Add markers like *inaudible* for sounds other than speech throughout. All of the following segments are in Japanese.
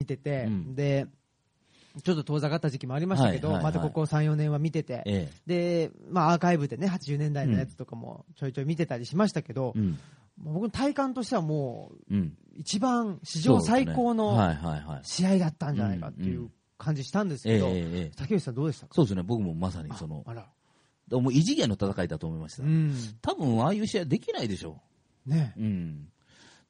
見てて、うんで、ちょっと遠ざかった時期もありましたけど、またここ3、4年は見てて、えで、まあアーカイブでね、80年代のやつとかもちょいちょい見てたりしましたけどえ、うん。僕の体感としてはもう、うん。一番史上最高の。試合だったんじゃないかっていう感じしたんですけど、ええええええ竹内さんどうでしたか？そうですね、僕もまさにその、あら。もう異次元の戦いだと思いました。うん。多分、ああいう試合できないでしょねう。うん。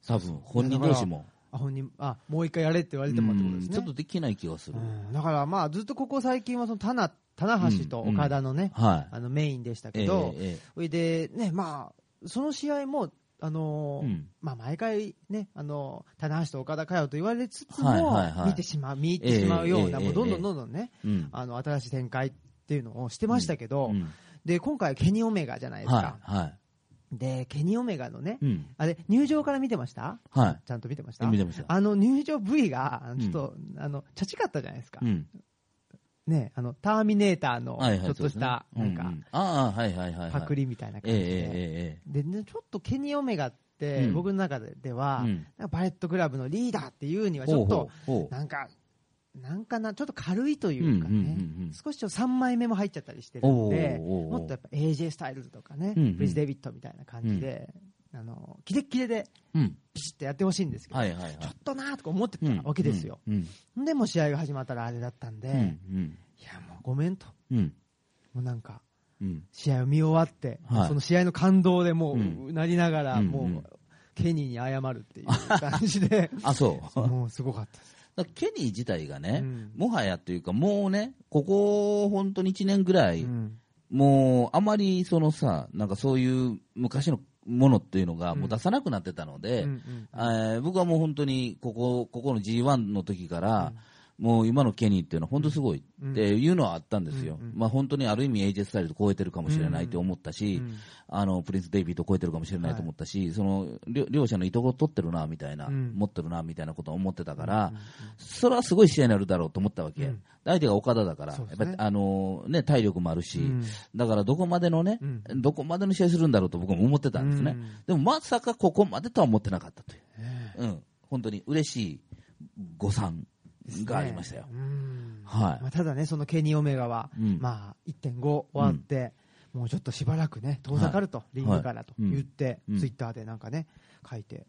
多分、本人同士も。あ、本人、あ、もう一回やれって言われてもってことですね。うんちょっとできない気がする。うんだからまあずっとここ最近はその棚棚橋と岡田のね、はい。あのメインでしたええけど、えそれでねまあその試合もあのーうんまあ毎回ねあのー棚橋と岡田かよと言われつつはいも見てしまう見入ってしまうようなええもうどんどんどんどんねえうん。あの新しい展開っていうのをしてましたけど、うんで今回ケニーオメガじゃないですか。はい。はい。でケニーオメガのね、うん。あれ入場から見てました？はい。ちゃんと見てました？見てました。あの入場部位がちょっと、あのチャチかったじゃないですか。うん。ね、あの、ターミネーターの。ちょっとした、なんかああ、はいはいはいはい。パクリみたいな感じええええで。えで、ね、ちょっとケニー・オメガって、うん僕の中では、バレットクラブのリーダーっていうには、え。ちょっと、なんか、なんかな、ちょっと軽いというかね、うんうんうんうん少しちょっと3枚目も入っちゃったりしてるんで、もっとやっぱ AJ スタイルズとかね、うんうんブリジ・デビットみたいな感じで、あの、キレッキレでうん。ピシッとやってほしいんですけど、はいはいはい。ちょっとなーとか思ってたうんわけですよ。。うん。でも試合が始まったらあれだったんで、うん。うん。いやもうごめんと。うん。もうなんか、うん。試合を見終わって、はいその試合の感動でもう、うんなりながら、うんもう、うんケニーに謝るっていう感じで、*laughs* あ、そう。*laughs* もうすごかったです。ケニー自体がね、うん。もはやというか、もうね、ここ本当に1年ぐらい、うん。もうあまりそのさ、なんかそういう昔のものっていうのがもう出さなくなってたので、うんうんえー僕はもう本当にここここの G1 の時から、もう今のケニーっていうのは本当すごいっていうのはあったんですよ、うんうんまあ、本当にある意味、AJ スタイルと超えてるかもしれないと思ったし、うん。あのプリンス・デイビーと超えてるかもしれないと思ったし、その両両者のいとこを取ってるなみたいな、うん。持ってるなみたいなことを思ってたから、それはすごい試合になるだろうと思ったわけ、うん。相手が岡田だから、ね。やっぱりあの、ね、体力もあるし、うん。だからどこまでのね、うん。どこまでの試合するんだろうと僕も思ってたんですね、うん。でもまさかここまでとは思ってなかったという。ねうん、本当に嬉しい誤算がありましたよ。うん。はい。まあ、ただね、そのケニー・オメガは、うん。まあ、1.5終わって、もうちょっとしばらくね、遠ざかると、リングからと言って、うん。ツイッターでなんかね、書いて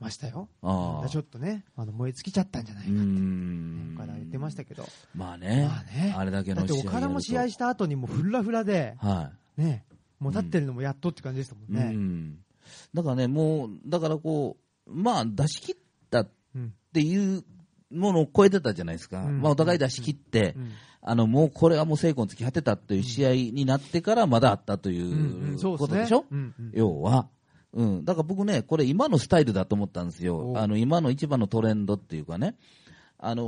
ましたよ。ちょっとね、あの燃え尽きちゃったんじゃないうかって、ん。岡田言ってましたけど、まあね,、まあね。あれだけだって岡田も試合した後にもうフラフラで、とはね、もう立ってるのもやっとって感じでしたもんい、ね。うん、だからね、もう、だからこう、まあ、出し切ったっうんていうものを超えてたじゃないですか、うん。まあ、お互い出し切って、うん。あのもうこれはもう成功につき果てたという試合になってからまだあったということでしょ、要は。うん、だから僕ね、これ今のスタイルだと思ったんですよ。おあの、今の一番のトレンドっていうかね。あの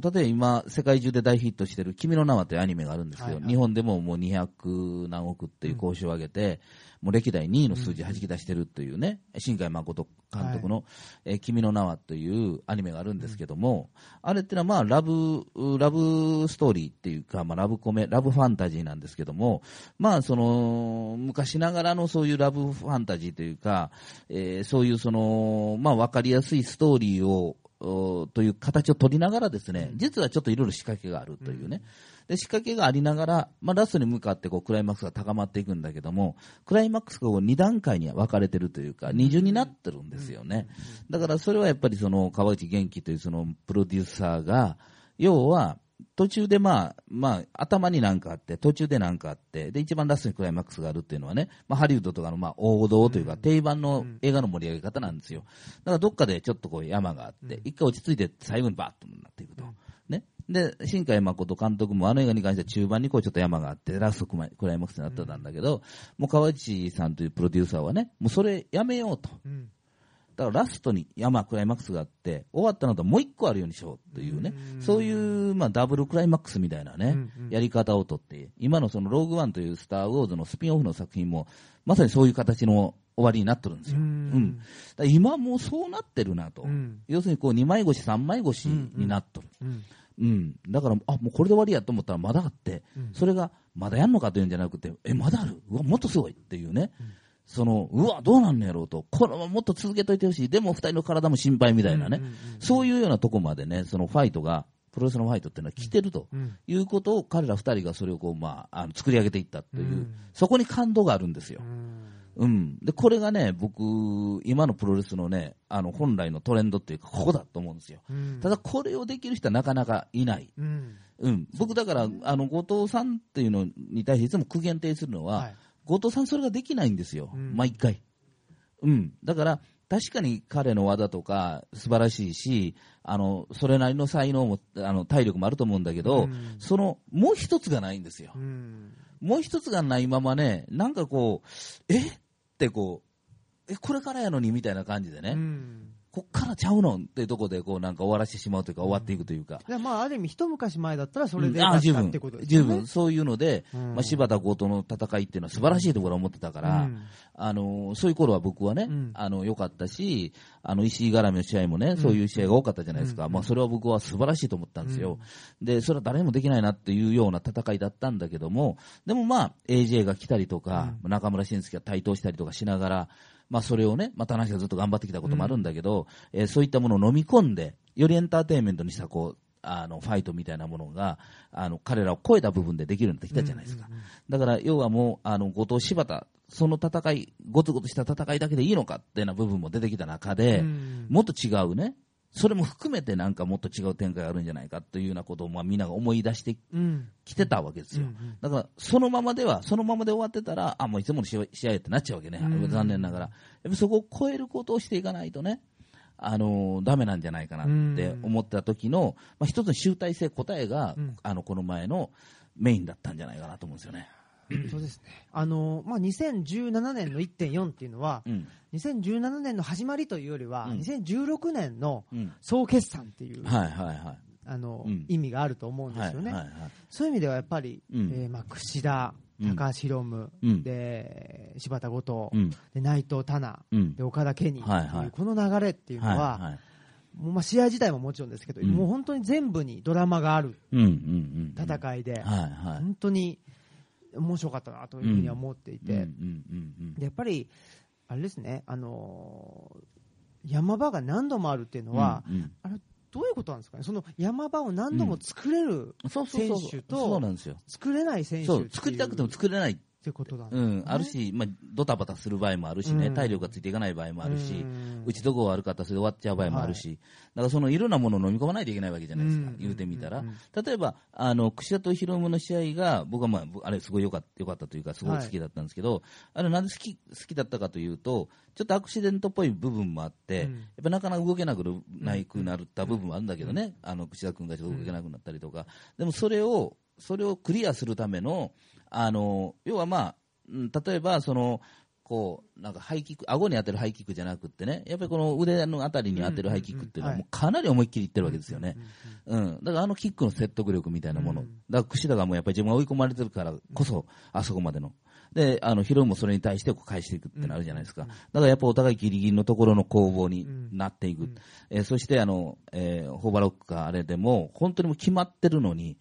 ー例えば今、世界中で大ヒットしてる君の名はというアニメがあるんですよ。はいはい。日本でももう200何億っていう講習を上げて、もう歴代2位の数字弾き出してるというね、新海誠監督の、えー君の名はというアニメがあるんですけども、あれってのはまあラブ、ラブストーリーっていうか、まあラブコメ、ラブファンタジーなんですけども、まあその、昔ながらのそういうラブファンタジーというか、えーそういうその、まあわかりやすいストーリーを、おという形を取りながらですね、実はちょっといろいろ仕掛けがあるというね。で、仕掛けがありながら、まあラストに向かってこうクライマックスが高まっていくんだけども、クライマックスが2段階に分かれてるというか、二重になってるんですよね。だからそれはやっぱりその川内元気というそのプロデューサーが、要は、途中でまあ、まあ、頭になんかあって、途中でなんかあって、で、一番ラストにクライマックスがあるっていうのはね、まあ、ハリウッドとかのまあ、王道というか、定番の映画の盛り上げ方なんですよ。だからどっかでちょっとこう山があって、一回落ち着いて最後にバーッとなっていくと。ね。で、新海誠監督もあの映画に関しては中盤にこうちょっと山があって、ラストクライマックスになってたんだけど、もう川内さんというプロデューサーはね、もうそれやめようと。うんだからラストに山、クライマックスがあって、終わったのともう一個あるようにしようというね、そういう、まあ、ダブルクライマックスみたいなね、うんうん。やり方をとって、今のそのローグワンというスター・ウォーズのスピンオフの作品も、まさにそういう形の終わりになってるんですよ。ううん。今もうそうなってるなと。うん。要するにこう2枚越し、3枚越しになっとる。うん。うん、だから、あもうこれで終わりやと思ったらまだあって、うん。それがまだやんのかというんじゃなくて、え、まだある？うわ、もっとすごいっていうね、その、うわ、どうなんのやろうと、このままもっと続けといてほしい、でも二人の体も心配みたいなね、そういうようなとこまでね、そのファイトが、プロレスのファイトっていうのは来てるということを、彼ら二人がそれをこう、まあ、あの作り上げていったという、そこに感動があるんですよ。うん、でこれがね、僕、今のプロレスのね、あの本来のトレンドっていうか、ここだと思うんですよ、うん、ただこれをできる人はなかなかいない、うん、うん、僕、だから、あの後藤さんっていうのに対していつも苦言呈するのは、はい、後藤さん、それができないんですよ、毎回。うん、だから確かに彼の技とか素晴らしいし、あのそれなりの才能もあの体力もあると思うんだけど、そのもう一つがないんですよ。もう一つがないままね、なんかこう、え？ってこう、え、これからやのにみたいな感じでね、こっからちゃうのっていうところでこうなんか終わらせてしまうというか、終わっていくというか。いやまあ、ある意味、一昔前だったらそれで、うん、あ十分、十分、そういうので、うん、まあ、柴田強盗の戦いっていうのは素晴らしいところを思ってたから、うん、あのそういう頃は僕はね、あの良かったし、あの石井絡みの試合もね、そういう試合が多かったじゃないですか、まあ、それは僕は素晴らしいと思ったんですよ、でそれは誰もできないなっていうような戦いだったんだけども、でもまあ、AJ が来たりとか、中村慎介が台頭したりとかしながら、まあ、それをね、まあ、田中がずっと頑張ってきたこともあるんだけど、うん、えー、そういったものを飲み込んで、よりエンターテインメントにしたこうあのファイトみたいなものがあの彼らを超えた部分でできるようになってきたじゃないですか、だから要はもうあの後藤柴田その戦いごつごつした戦いだけでいいのかっていうような部分も出てきた中で、うん、もっと違うねそれも含めてなんかもっと違う展開があるんじゃないかというようなことをまあみんなが思い出してきてたわけですよ、だからそのままでは、そのままで終わってたら、あもういつもの試合ってなっちゃうわけね、残念ながら、やっぱそこを超えることをしていかないとね、あのー、ダメなんじゃないかなって思った時の、まあ、一つの集大成答えが、あのこの前のメインだったんじゃないかなと思うんですよね。そうですね。あの、まあ、2017年の1.4っていうのは、うん、2017年の始まりというよりは、うん、2016年の総決算っていう、はいはいはい。あの、うん、意味があると思うんですよね。はいはいはい、そういう意味ではやっぱり、うん、えー、まあ、串田、高橋宏夢、うん、で柴田後藤、うん、で内藤多奈、うん、で岡田健二っていう、はいはい、この流れっていうのは、はいはい。もうまあ試合自体ももちろんですけど、もう本当に全部にドラマがある戦いで、本当に面白かったなというふうには思っていて、でやっぱり、あれですね、あのー、山場が何度もあるっていうのは、うん。うん、あれどういうことなんですかね、その山場を何度も作れる選手と、作れない選手作りたくても作れないってことだ、ね、うん、あるし、まあ、ドタバタする場合もあるしね、体力がついていかない場合もあるし、打ちどこ悪かったらそれで終わっちゃう場合もあるし、はい、だからそのいろんなものを飲み込まないといけないわけじゃないですか、言うてみたら。例えば、あの、串田とヒロムの試合が、僕はまあ、あれすごい良かったかったというか、すごい好きだったんですけど、はい、あれなんで好き、好きだったかというと、ちょっとアクシデントっぽい部分もあって、うん、やっぱなかなか動けなくないくなった部分もあるんだけどね、あの、串田君がちょっと動けなくなったりとか、でもそれを、それをクリアするための、あの、要はまあ、例えばそのこうなんかハイキック顎に当てるハイキックじゃなくてねやっぱりこの腕のあたりに当てるハイキックっていうのはもうかなり思いっきりいってるわけですよね、うん、だからあのキックの説得力みたいなもの、だから櫛田がもうやっぱり自分が追い込まれてるからこそあそこまでの。で、あの、ヒロもそれに対してこう返していくってなるじゃないですか。だからやっぱお互いギリギリのところの攻防になっていく。えー、そしてあの、えー、ホーバーロックかあれでも、本当にもう決まってるのに、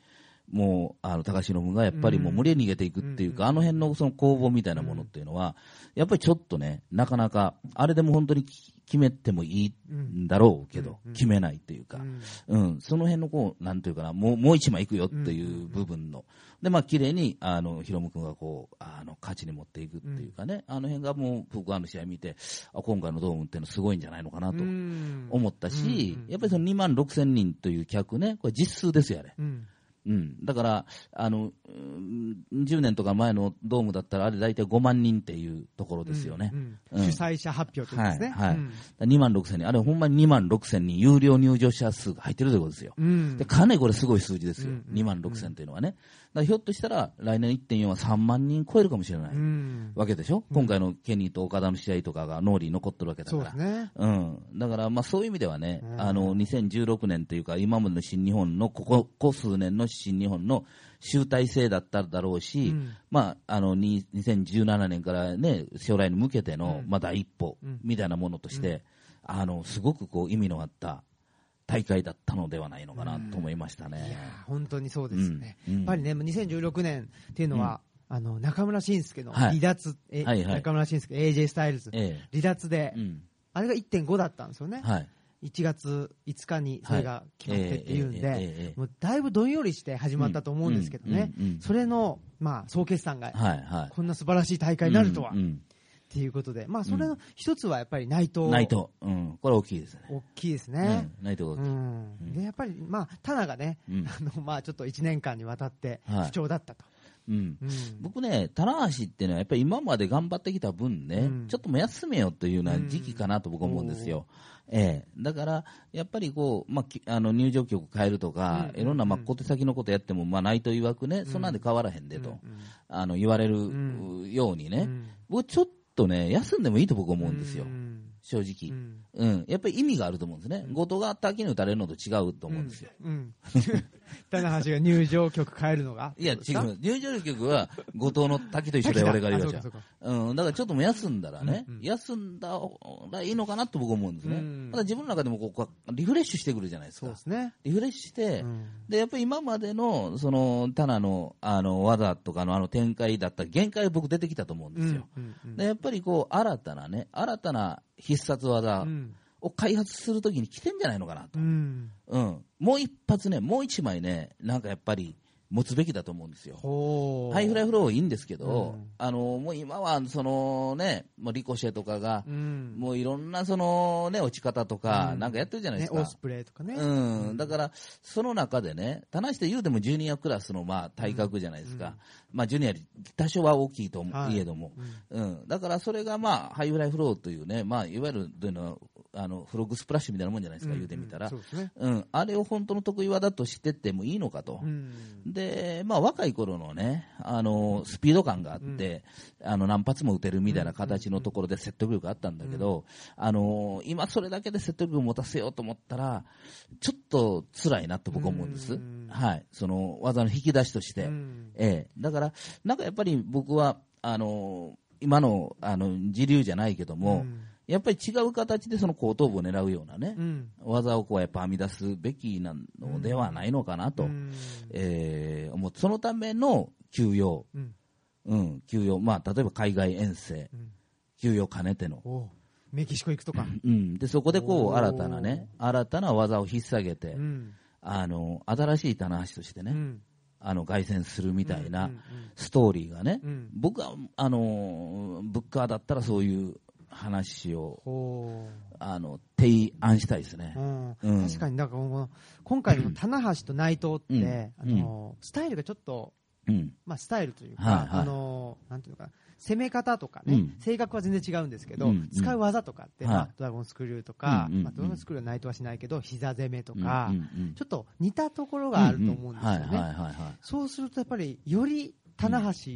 もう、あの、高篠がやっぱりもう無理に逃げていくっていうか、あの辺のその攻防みたいなものっていうのは、やっぱりちょっとね、なかなか、あれでも本当に決めてもいいんだろうけど、決めないっていうか、うん、その辺のこう、なんていうかな、もう、もう一枚いくよっていう部分の、で、まあ、綺麗に、あの、ヒロム君がこう、あの、勝ちに持っていくっていうかね、あの辺がもう、僕あの試合見て、あ、今回のドームっていうのはすごいんじゃないのかなと思ったし、やっぱりその2万6千人という客ね、これ実数ですよ、あれ。うん、だから、あの、10年とか前のドームだったら、あれ大体5万人っていうところですよね。うんうん、主催者発表とですね。はい。はい2万6千人、あれほんまに2万6千人、有料入場者数が入ってるということですよ。でかなりこれすごい数字ですよ。2万6千というのはね。だひょっとしたら来年1.4は3万人超えるかもしれないわけでしょ、うん、今回のケニーと岡田の試合とかが脳裏に残ってるわけだから、ね、うん、だからまあそういう意味ではね、あの2016年というか、今までの新日本のここここ数年の新日本の集大成だっただろうし、うん、まあ、あの2017年からね将来に向けての、まあ、第一歩みたいなものとして、あのすごくこう意味のあった大会だったのではないのかなと思いましたね。本当にそうですね、うん、やっぱりね、2016年っていうのは、あの中村慎介の離脱、はいはいはい、中村慎介、AJ スタイルズ、え。離脱で、うん、あれが1.5だったんですよね。はい。1月5日にそれが決まってっていうんで、もうだいぶどんよりして始まったと思うんですけどね、それの、まあ、総決算が、こんな素晴らしい大会になるとは。っていうことで、まあ、それの一つはやっぱり内藤。内藤。うん。これ大きいですね。大きいですね。内藤大きい。うん。で、やっぱり、まあ、タナがね、あの、まあ、ちょっと1年間にわたって不調だったと。うん、僕ね、棚橋っていうのは、やっぱり今まで頑張ってきた分ね、うん、ちょっともう休めよというような時期かなと僕は思うんですよ。ええ、だから、やっぱりこう、まあ、あの入場曲変えるとか、いろんな、まあ、小手先のことやっても、まあ、ないと曰くね、そんなんで変わらへんでと、あの言われるようにね、僕、ちょっとね、休んでもいいと僕思うんですよ。正直、うん、やっぱり意味があると思うんですね、後藤が滝に打たれるのと違うと思うんですよ。うん *laughs* *laughs* 棚橋が入場曲変えるのが？いや、違う。入場曲は、後藤の滝と一緒で俺が言うじゃん。うん。だからちょっとも休んだらね、うんうん、休んだらいいのかなと僕思うんですね。うん、ただ自分の中でもこう、リフレッシュしてくるじゃないですか。そうですね。リフレッシュして、うん、で、やっぱり今までの、その、棚の、あの、技とかのあの展開だった限界僕出てきたと思うんですよ。うんうんうん、でやっぱりこう、新たなね、新たな必殺技、うんを開発するときに来てんじゃないのかなと、うん、うん、もう一発ね、もう一枚ね、なんかやっぱり、持つべきだと思うんですよ。ハイフライフローいいんですけど、うん、あのもう今はそのね、もうリコシェとかが、うん、もういろんなそのね落ち方とか、なんかやってるじゃないですか。ね、オスプレイとかね。うん、だからその中でね、棚橋って言うてもジュニアクラスのまあ体格じゃないですか。まあジュニア多少は大きいといえども、はい、うん、だからそれがまあハイフライフローというね、まあいわゆるというのはあのフロッグスプラッシュみたいなもんじゃないですか、言うてみたら、うん、あれを本当の得意技としてってもいいのかと、でまあ、若い頃のねあのスピード感があって、あの何発も打てるみたいな形のところで説得力があったんだけど、あの今、それだけで説得力を持たせようと思ったら、ちょっと辛いなと僕は思うんです、はい、その技の引き出しとして。ええ、だからなんかやっぱり僕はあの今のあの時流じゃないけども、うんやっぱり違う形でその後頭部を狙うようなね、うん、技をこうやっぱ編み出すべきなのではないのかなと、うん、えー、思そのための休養、うん、うん、休養、まあ、例えば海外遠征、休養兼ねての。メキシコ行くとか。うん、でそこでこう新たなね、新たな技を引っ提げて、あの新しい棚橋としてね、あの凱旋するみたいなストーリーがね、僕はあのブッカーだったらそういう話をあの提案したいですね、うん、確かにだから今回の棚橋と内藤って、うん、あのスタイルがちょっと、まあ、スタイルというか、はいはい、あのなんていうのかな攻め方とかね、うん、性格は全然違うんですけど、うん、使う技とかって、まあ、ドラゴンスクリューとか、まあ、ドラゴンスクリューは内藤はしないけど、膝攻めとか、ちょっと似たところがあると思うんですよね。そうするとやっぱり、より棚橋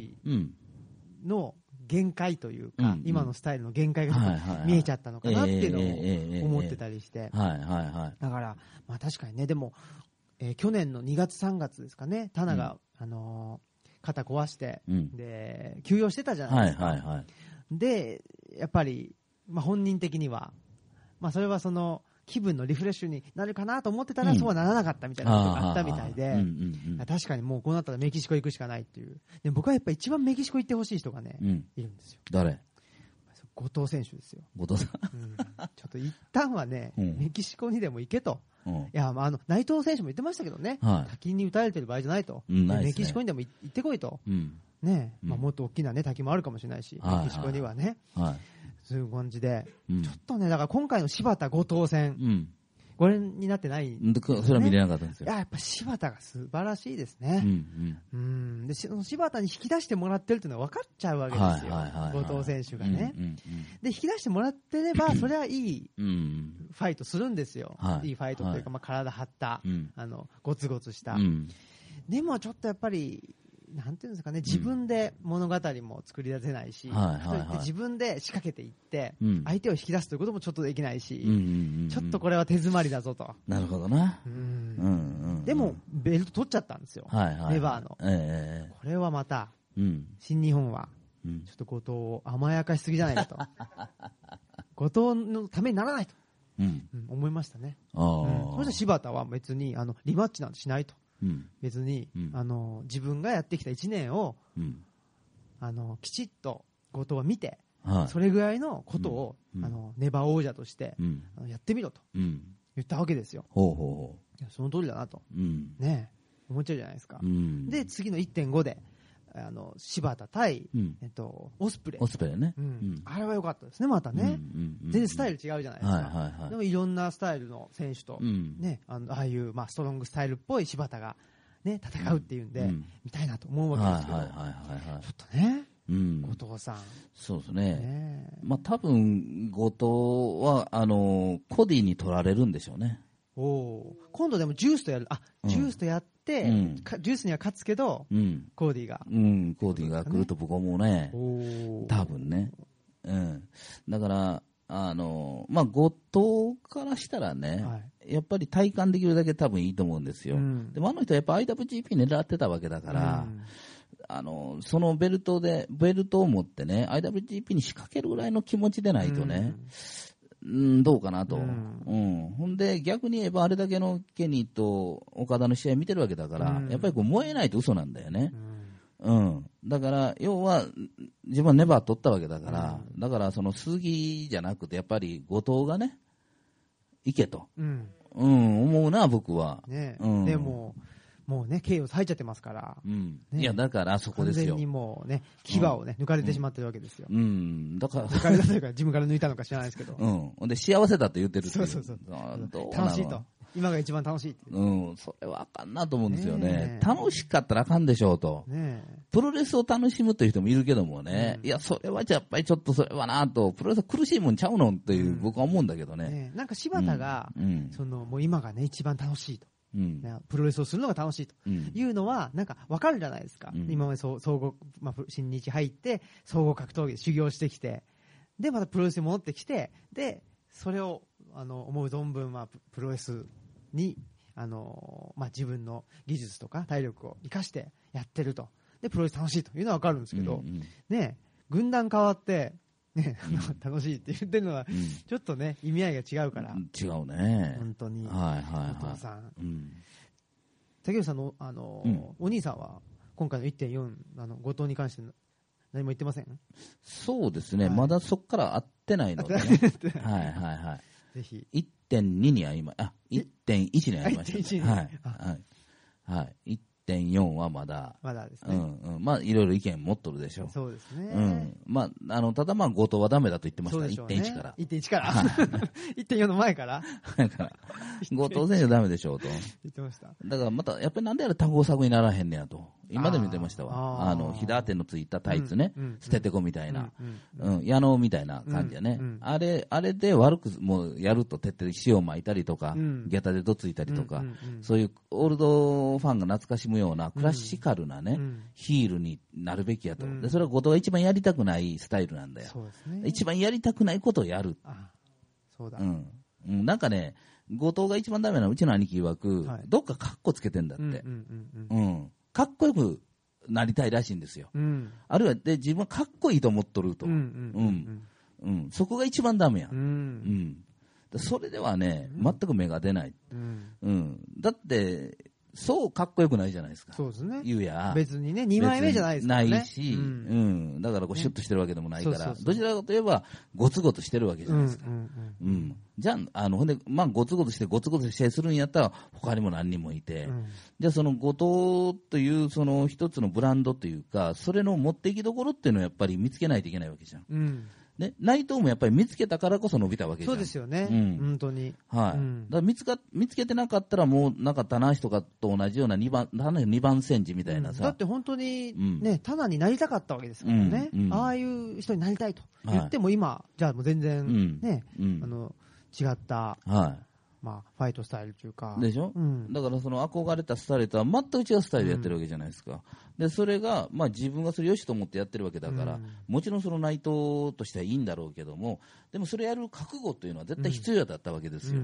の限界というか、今のスタイルの限界が見えちゃったのかなっていうのを思ってたりして、だから、まあ、確かにね、でも、えー、去年の2月、3月ですかね、タナが、うん、あのー、肩壊して、うん、で休養してたじゃないですか。でやっぱり、まあ、本人的には、まあ、それはその気分のリフレッシュになるかなと思ってたら、そうはならなかったみたいなことがあったみたいで、確かにもうこうなったらメキシコ行くしかないっていう、で僕はやっぱ一番メキシコ行ってほしい人がね、いるんですよ。誰？後藤選手ですよ。後藤さん、うん、ちょっと一旦はね、メキシコにでも行けと。いや、まあ、あの、内藤選手も言ってましたけどね、はい、滝に打たれてる場合じゃないと。うんね、メキシコにでも行ってこいと。ね、まあ、もっと大きなね、滝もあるかもしれないし、メキシコにはね。はい、そういう感じで、ちょっとね、だから今回の柴田後藤戦、ご覧になってない、ね、それは見れなかったんですよ。いや、やっぱ柴田が素晴らしいですね。うん、うん、で、その柴田に引き出してもらってるっていうのは分かっちゃうわけですよ。後藤選手がね、うんうんうん。で、引き出してもらってれば、*clears throat* それはいいファイトするんですよ。はい、いいファイトというか、まあ、体張った、うん、あの、ゴツゴツした。でもちょっとやっぱり、なんていうんですかね、自分で物語も作り出せないし、うんはいはい。はい、自分で仕掛けていって、相手を引き出すということもちょっとできないし、うんうんうんうん、ちょっとこれは手詰まりだぞと。なるほどな。でも、ベルト取っちゃったんですよ、はいはい、レバーの、えー。これはまた、うん、新日本は、ちょっと後藤を甘やかしすぎじゃないかと。*laughs* 後藤のためにならないと、うん。思いましたね。そして柴田は別にあのリマッチなんてしないと。別に、あの自分がやってきた1年を、あのきちっと後藤は見て、はい、それぐらいのことを、うん、あのネバー王者として、うん、やってみろと言ったわけですよ。その通りだなと、ね思っちゃうじゃないですか。で次の1.5であの柴田対、うん、えっと、オスプレイ。オスプレイね、うん、あれは良かったですね、またね、全然スタイル違うじゃないですか、でもいろんなスタイルの選手と、ね、あのああいう、まあ、ストロングスタイルっぽい柴田が、ね、戦うっていうんで、見たいなと思うわけですけど、ちょっとね。うん、後藤さん。そうですね。ねまあ多分、後藤は、あの、コディに取られるんでしょうね。お今度でもジュースとやる、あ、ジュースとやって、うん、ジュースには勝つけど、うん、コーディが。うん、コーディが来ると僕は思うね。多分ね。うん。だから、あの、まあ、後藤からしたらね、はい、やっぱり体感できるだけ多分いいと思うんですよ。うん、でもあの人はやっぱ IWGP 狙ってたわけだから、うんあのそのベルトで、ベルトを持ってね、IWGP に仕掛けるぐらいの気持ちでないとね、うん、どうかなと、うん、うん、ほんで逆に言えばあれだけのケニーと岡田の試合見てるわけだから、うん、やっぱりこう燃えないと嘘なんだよね、うん、うん、だから要は自分はネバー取ったわけだから、だからその杉じゃなくてやっぱり後藤がね行けと、うん。思うな僕は、ね。でももうね、ケイオス入っちゃってますから。うん。ね、いや、だからそこですよ。完全にもうね、牙をね、抜かれてしまってるわけですよ。うん。だから。抜かれたというか、自分から抜いたのか知らないですけど。うん。ほんで、幸せだって言ってるそうそうそう。楽しいと。今が一番楽しいうん、それはあかんなと思うんですよね。楽しかったらあかんでしょうと。ねプロレスを楽しむという人もいるけどもね、うん、いや、それはやっぱりちょっとそれはなと、プロレスは苦しいもんちゃうのっていう、僕は思うんだけどね。ねなんか柴田が、うん、その、もう今がね、一番楽しいと。うん、プロレスをするのが楽しいと。いうのは、なんか分かるじゃないですか、うん、今まで総合、まあ、新日入って、総合格闘技で修行してきて、で、またプロレスに戻ってきて、で、それをあの思う存分、まあ、プロレスにあの、まあ、自分の技術とか体力を生かしてやってると、でプロレス楽しいというのは分かるんですけど、うんうん、ね、軍団変わって、ね、*laughs* 楽しいって言ってるのは、ちょっとね、意味合いが違うから。違うね。本当に。はいはいはい。お父さん。うん、竹内さんの、あの、うん、お兄さんは、今回の1.4、あの、後藤に関して何も言ってません？そうですね、はい、まだそこから会ってないので、ね、はいはいはい。ぜひ。1.2に会いま、あ、1.1に会いました、ね。はい。はい。はい。1.4はまだ、まだですね。うんうん。まあ、いろいろ意見持っとるでしょう。そうですね。うん。まあ、あの、ただまあ、後藤はダメだと言ってました、ね、1.1から。1.1から。*laughs* 1.4の前からだから、後藤選手はダメでしょうと。*laughs* 言ってました。だからまた、やっぱりなんであれ単語作にならへんねやと。今でも言ってましたわ。あの、ひだてのついたタイツね。捨ててこみたいな。うん。矢野みたいな感じやね。あれ、あれで悪く、もうやると徹底で塩巻いたりとか、下駄でどついたりとか、そういうオールドファンが懐かしむようなクラシカルなね、ヒールになるべきやと。で、それは後藤が一番やりたくないスタイルなんだよ。一番やりたくないことをやる。そうだ。うん。なんかね、後藤が一番ダメなのうちの兄貴曰く、どっかカッコつけてんだって。うん。かっこよくなりたいらしいんですよ。うん、あるいはで自分はかっこいいと思っとると。うん。うん。そこが一番ダメや。うん。うん、それではね、全く目が出ない。うん。うん、だって、そうかっこよくないじゃないですか。そうですね。言うや。別にね、2枚目じゃないですかね。ないし、うん、うん。だからこうシュッとしてるわけでもないから、どちらかといえば、ごつごつしてるわけじゃないですか。うん。うん、じゃあ、あの、ほんで、まあ、ごつごつして、ごつごつしてするんやったら、他にも何人もいて、うん、じゃあその後藤という、その一つのブランドというか、それの持っていきどころっていうのをやっぱり見つけないといけないわけじゃん。うんね、内藤もやっぱり見つけたからこそ伸びたわけじゃん。そうですよね、うん、本当に。はい、うん、だから見つか見つけてなかったら、もうなんか棚橋とかと同じような2番2番戦時みたいなさ、うん、だって本当にね、棚になりたかったわけですからね、ああいう人になりたいと言っても今、はい、じゃあもう全然ね、あの違った。はいまあ、ファイトスタイルというか。でしょ、うん、だからその憧れたスタイルとは全く違うスタイルやってるわけじゃないですか。うん、で、それが、まあ自分がそれよしと思ってやってるわけだから、うん、もちろんその内藤としてはいいんだろうけども、でもそれやる覚悟というのは絶対必要だったわけですよ。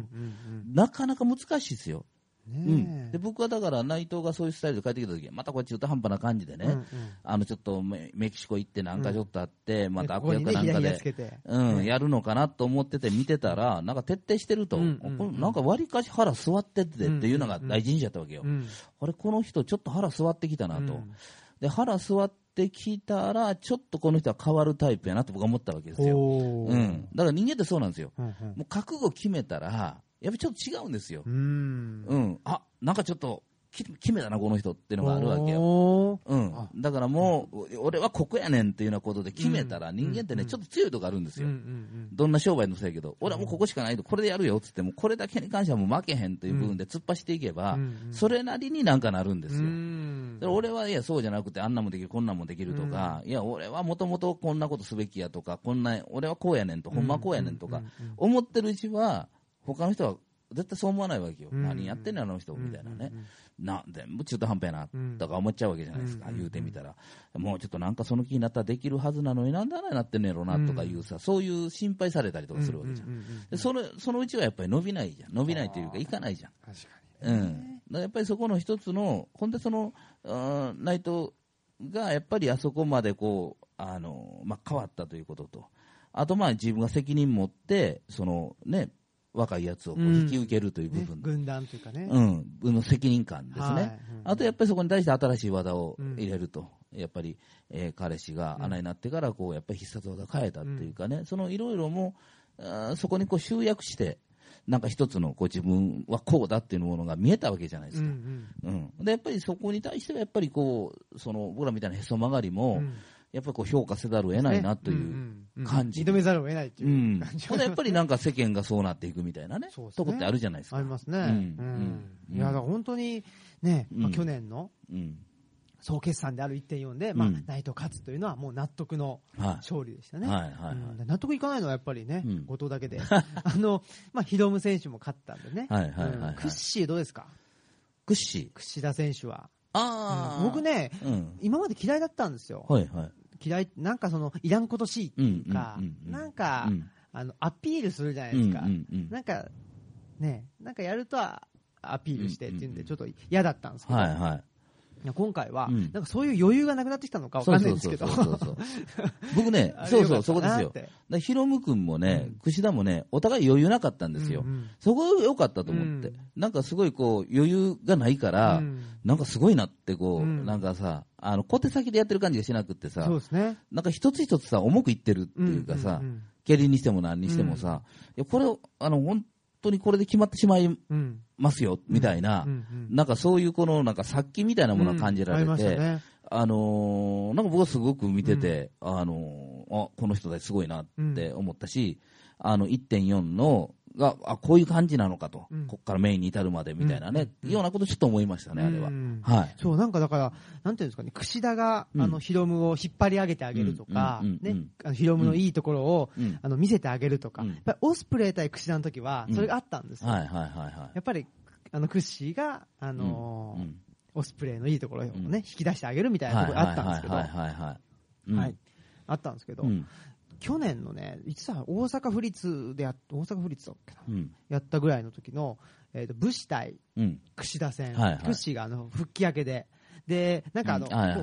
なかなか難しいですよ。うん、で僕はだから内藤がそういうスタイルで帰ってきた時またこれ中途半端な感じでね、うんうん、あのちょっとメキシコ行ってなんかちょっとあって、うん、また悪役かなんかで、ね、うん、やるのかなと思ってて見てたらなんか徹底してると、うんうんうん、なんかわりかし腹座っててっていうのが大事にしちゃったわけよ、あれこの人ちょっと腹座ってきたなと。で腹座ってきたら、ちょっとこの人は変わるタイプやなと僕は思ったわけですよ。うん、だから人間ってそうなんですよ。うんうん、もう覚悟決めたら、やっぱりちょっと違うんですよ。うん,、うん。あ、なんかちょっと決めたな、この人っていうのがあるわけよ。うん。だからもう、俺はここやねんっていうようなことで決めたら、人間ってね、ちょっと強いとこあるんですよ。どんな商売のせいやけど、俺はもうここしかないと、これでやるよっつっても、これだけに関してはもう負けへんという部分で突っ走っていけば、それなりになんかなるんですよ。俺はいや、そうじゃなくて、あんなもできる、こんなんもできるとか、いや、俺はもともとこんなことすべきやとか、こんな、俺はこうやねんと、ほんまこうやねんとか、思ってるうちは、他の人は絶対そう思わないわけよ。何やってんのあの人みたいなね。な全部中途半端やな、とか思っちゃうわけじゃないですか、言うてみたら、もうちょっとなんかその気になったらできるはずなのになんであんなになってんねやろなとかいうさ、そういう心配されたりとかするわけじゃん、でそのそのうちはやっぱり伸びないじゃん、伸びないというか、いかないじゃん。確かに、うん、やっぱりそこの一つの、ほんでその、内藤がやっぱりあそこまでこう、あのまあ、変わったということと、あとまあ自分が責任持って、そのね、若いやつをこう引き受けるという部分、ね、軍団というかね、うん、の責任感ですね、はい、あとやっぱりそこに対して新しい技を入れると、うん、やっぱり、えー、彼氏が穴になってからこうやっぱり必殺技変えたっていうかね、うん、そのいろいろもあそこにこう集約して、なんか一つのこう自分はこうだっていうものが見えたわけじゃないですか。うん、うん。うん、でやっぱりそこに対してはやっぱりこうその僕らみたいなへそ曲がりも、やっぱりこう評価せざるを得ないなという感じ。認めざるを得ないっていう感じ、うん、やっぱりなんか世間がそうなっていくみたいなね、とこってあるじゃないですか。ありますね。うん。いや、だから本当にね、まあ、去年の、総決算である1.4で、まあ、内藤勝つというのはもう納得の勝利でしたね。納得いかないのはやっぱりね、後藤だけで。*laughs* あの、まあ、ヒドム選手も勝ったんでね。はいはいはい、クッシーどうですか？クッシー櫛田選手は。ああ、僕ね、今まで嫌いだったんですよ。はいはい。嫌い、なんかその、いらんことしいっていうか、なんか、あの、アピールするじゃないですか。なんか、ね、なんかやるとアピールしてっていうんで、ちょっと嫌だったんですけど、はいはい、今回は、なんかそういう余裕がなくなってきたのかわかんないんですけど。*laughs* 僕ね、そうそう、そこですよ。ヒロム君もね、櫛田もね、お互い余裕なかったんですよ。そこ良かったと思って。なんかすごいこう、余裕がないから、なんかすごいなってこう、なんかさ、あの、小手先でやってる感じがしなくってさ。なんか一つ一つさ、重くいってるっていうかさ、蹴りにしても何にしてもさ、いや、これ、あの、本当にこれで決まってしまいますよ、みたいな、なんかそういうこの、なんか殺気みたいなものが感じられて、あのなんか僕はすごく見てて、あのあ、この人たちすごいなって思ったし、あの、1.4の、が、あ、こういう感じなのかと、うん、ここからメインに至るまでみたいなね、うん、ようなことちょっと思いましたね、あれは。はい。そう、なんかだから、なんていうんですかね、櫛田が、あの、ヒロムを引っ張り上げてあげるとか、ね、あのヒロムのいいところを、あの、見せてあげるとか、やっぱりオスプレイ対櫛田の時は、それがあったんですよ。はいはいはいはい。やっぱり、あの、クッシーが、あのオスプレイのいいところをね、引き出してあげるみたいなところがあったんですけど、はい。あったんですけど、去年のね、いつだ、大阪府立でや大阪府立だっけな、うん、やったぐらいの時の、えーと、武士対櫛田戦、はいはい、があの復帰明けで、で、なんかあの、うんはいはい、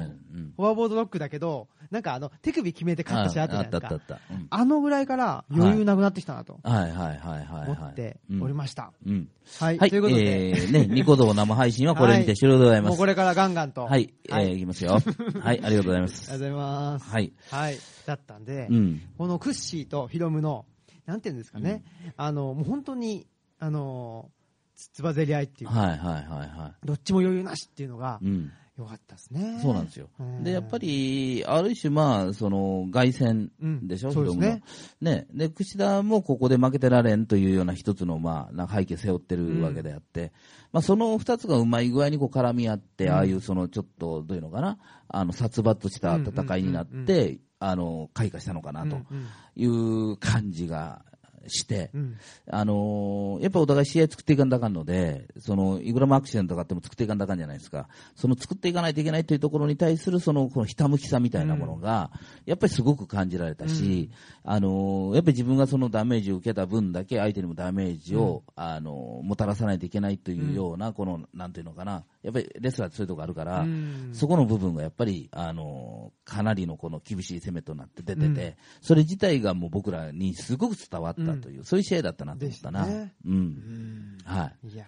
フォアボードロックだけど、なんかあの、手首決めて勝った試合あったじゃないですか。あのぐらいから余裕なくなってきたなと。はいはいはいはい。思っておりました。うん。はい。ということで。えー、ね、ニコ動生配信はこれにて終了でございます。もうこれからガンガンと。はい。えー、いきますよ。はい、ありがとうございます。ありがとうございます。はい。はい。だったんで、このクッシーとヒロムの、なんていうんですかね、あの、もう本当に、あの、つばぜり合いっていうか、はいはいはいはい。どっちも余裕なしっていうのが、うんよかったですね。そうなんですよ。で、やっぱり、ある種、まあ、その、凱旋でしょ、うん、そうですね。ね。で、櫛田もここで負けてられんというような一つの、まあ、背景背負ってるわけであって、うん、まあ、その二つがうまい具合にこう絡み合って、うん、ああいうその、ちょっと、どういうのかな、あの、殺伐した戦いになって、あの、開花したのかなという感じがして、うん、あのー、やっぱお互い試合作っていかんだかんので、その、いくらもアクシデントがあっても作っていかんだかんじゃないですか。その作っていかないといけないというところに対する、その、このひたむきさみたいなものが、やっぱりすごく感じられたし、うん、あのー、やっぱり自分がそのダメージを受けた分だけ相手にもダメージを、うん、あのー、もたらさないといけないというような、この、なんていうのかな、やっぱりレスラーってそういうとこあるから、そこの部分がやっぱり、あのかなりのこの厳しい攻めとなって出てて、それ自体がもう僕らにすごく伝わったという、そういう試合だったなと思ったな。ね、うん。はい。いや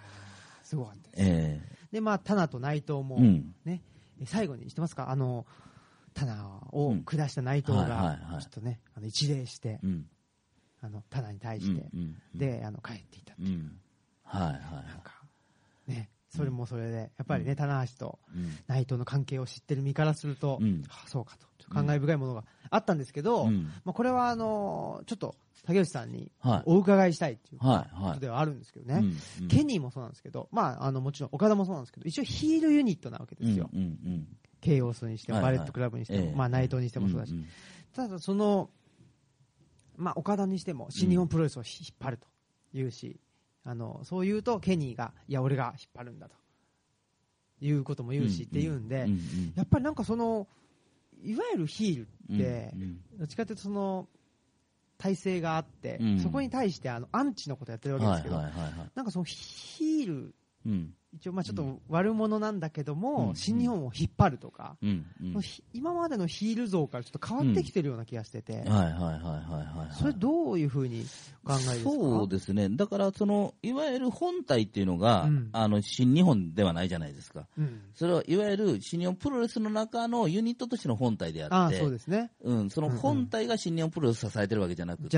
すごかったです。えー、で、まあ、タナと内藤も、ね、最後にしてますか？あの棚を下した内藤がちょっとね、あの一礼して、うん、あの棚に対して、であの帰っていたっていう、うん、はいはい、なんかねそれもそれでやっぱりね、棚橋と内藤の関係を知ってる身からすると、うん、あそうかと。感慨深いものがあったんですけど、まあ、これはあのちょっと竹内さんにお伺いしたいっていうことではあるんですけどね、ケニーもそうなんですけど、まあ、あのもちろん岡田もそうなんですけど一応ヒールユニットなわけですよ、ケイオスにしてもバレットクラブにしても、まあ、内藤にしてもそうだし、ただその、まあ、岡田にしても新日本プロレスを引っ張るというし、あのそう言うとケニーがいや俺が引っ張るんだということも言うしって言うんで、やっぱりなんかそのいわゆるヒールって、どっちかというとその体制があって、そこに対してあのアンチのことやってるわけですけど、なんかそのヒール一応まあちょっと悪者なんだけども、新日本を引っ張るとか、今までのヒール像からちょっと変わってきてるような気がしてて、それどういうふうに考えですか？そうですね、だからそのいわゆる本体っていうのが、うん、あの新日本ではないじゃないですか、うん、それはいわゆる新日本プロレスの中のユニットとしての本体であって、そうですね。うん、その本体が新日本プロレスを支えてるわけじゃなくて、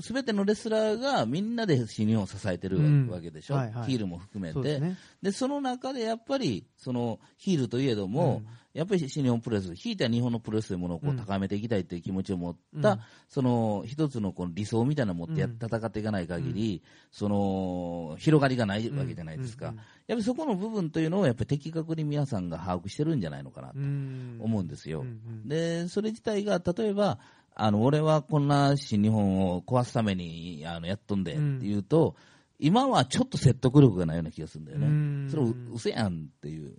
すべてのレスラーがみんなで新日本を支えてるわけでしょ、はいはい、ヒールも含めて、そね、でその中でやっぱりそのヒールといえども、やっぱり新日本プロレス、ひいては日本のプロレスというものをこう高めていきたいという気持ちを持った、うん、その一つのこの理想みたいなのを持ってや、戦っていかない限り、その広がりがないわけじゃないですか、やっぱりそこの部分というのをやっぱり的確に皆さんが把握してるんじゃないのかなと思うんですよ。でそれ自体が例えばあの俺はこんな新日本を壊すためにあのやっとん。でって言うと、今はちょっと説得力がないような気がするんだよね。それ嘘やんっていう。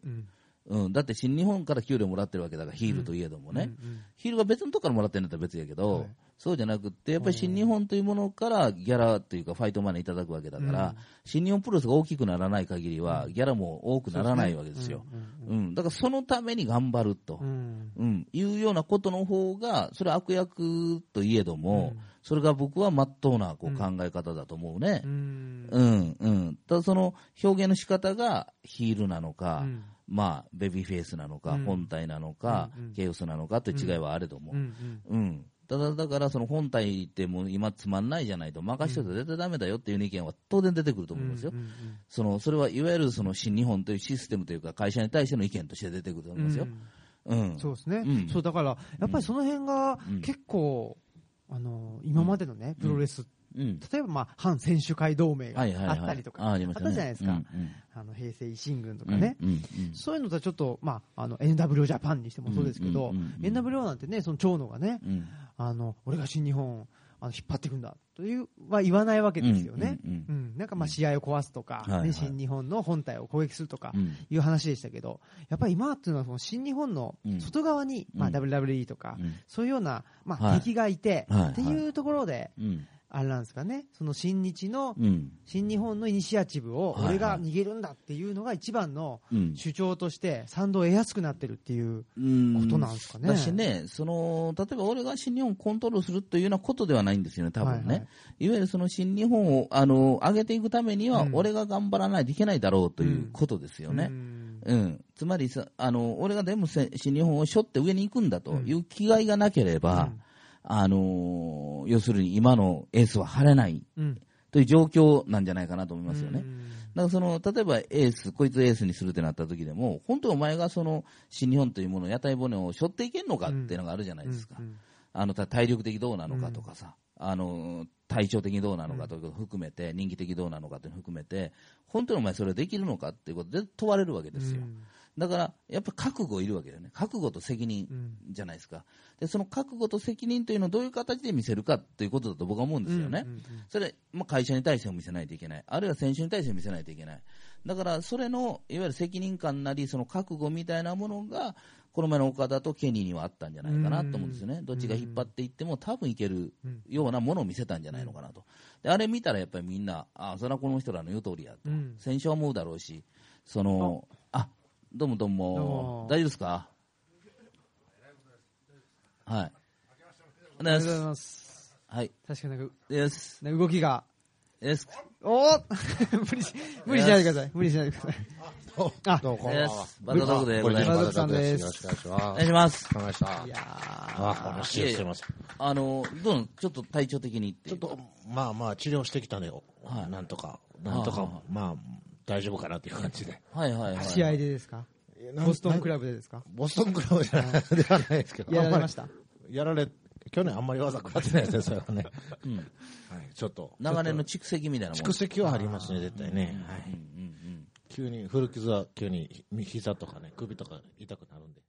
うん、だって新日本から給料もらってるわけだから、ヒールといえどもね、ヒールが別のとこからもらってるんだったら別やけど、はい、そうじゃなくて、やっぱり新日本というものからギャラというか、ファイトマネーいただくわけだから、うん、新日本プロレスが大きくならない限りは、ギャラも多くならないわけですよ。うん、だからそのために頑張ると、うん。いうようなことの方が、それは悪役といえども、それが僕はまっとうなこう考え方だと思うね。うん、うん、うん。ただその表現の仕方がヒールなのか、まあ、ベビーフェイスなのか、うん、本体なのか、うんうん、ケイオスなのかという違いはあれども、う。ん、うん、ただ、だからその本体ってもう今つまんないじゃないと、任してると絶対だめだよっていう意見は当然出てくると思うんですよ。そのそれはいわゆるその新日本というシステムというか、会社に対しての意見として出てくると思いますよ。うん、そうですね、そうだから、やっぱりその辺が結構、あの今までのね、プロレス。例えば、まあ、反選手会同盟があったりとか、あったじゃないですか、あの平成維新軍とかね、そういうのとはちょっと、まあ、あの NWO ジャパンにしてもそうですけど、うんうんうんうん、NWO なんてね、その長野がね、うん、あの俺が新日本あの引っ張っていくんだというは言わないわけですよね、うん、うん、なんかまあ試合を壊すとか、ね、はいはい、新日本の本体を攻撃するとかいう話でしたけど、やっぱり今っていうのはその新日本の外側に、まあ、WWE とか、そういうような、まあ、敵がいて、っていうところで、あれなんですかね、その新日の、うん、新日本のイニシアチブを俺が逃げるんだっていうのが一番の主張として賛同を得やすくなってるっていうことなんですかね。だしね、その、例えば俺が新日本をコントロールするというようなことではないんですよね、多分ね。はいはい、いわゆるその新日本を、あの、上げていくためには、俺が頑張らないといけないだろうということですよね。うん、うん、つまりさ、あの、俺が全部新日本を背負って上に行くんだという気概がなければ、うんあの要するに今のエースは張れない、という状況なんじゃないかなと思いますよね。だからその例えばエース、こいつエースにするってなった時でも、本当にお前がその新日本というもの、屋台骨を背負っていけんのかっていうのがあるじゃないですか。あの体力的どうなのかとかさ、あの体調的どうなのかということを含めて、人気的どうなのかというのを含めて、本当にお前それできるのかっていうことで問われるわけですよ。だから、やっぱ覚悟いるわけだよね。覚悟と責任じゃないですか。で、その覚悟と責任というのをどういう形で見せるかということだと僕は思うんですよね。それ、まあ、会社に対しても見せないといけない。あるいは選手に対しても見せないといけない。だから、それの、いわゆる責任感なり、その覚悟みたいなものが、この前の岡田とケニーにはあったんじゃないかなと思うんですよね。どっちが引っ張っていっても多分いけるようなものを見せたんじゃないのかなと。で、あれ見たらやっぱりみんな、ああ、それはこの人らの言う通りやと。選手は思うだろうし、その、あどうもどうも。大丈夫ですか？はい。お願いします。はい。確かになんか、です。動きがです。お *laughs* 無理し、無理しないでください。無理しないでください。あ、どうもこんばんは。バドドグでございます。バドさんです。よろしくお願いします。お願いやあ、話をしてます。あの、どうなちょっと体調的にちょっと、まあまあ、治療してきたね。はい。なんとか、なんとか、まあ、大丈夫かなっていう感じで。はいはいはい。試合でですか？ボストンクラブでですか？ボストンクラブじゃないではないですけど。やられました？やられ、去年あんまり技食らってないですね、それはね。うん。はい、ちょっと。長年の蓄積みたいな蓄積はありますね、絶対ね。はい。急に、古傷は急に膝とかね、首とか痛くなるんで。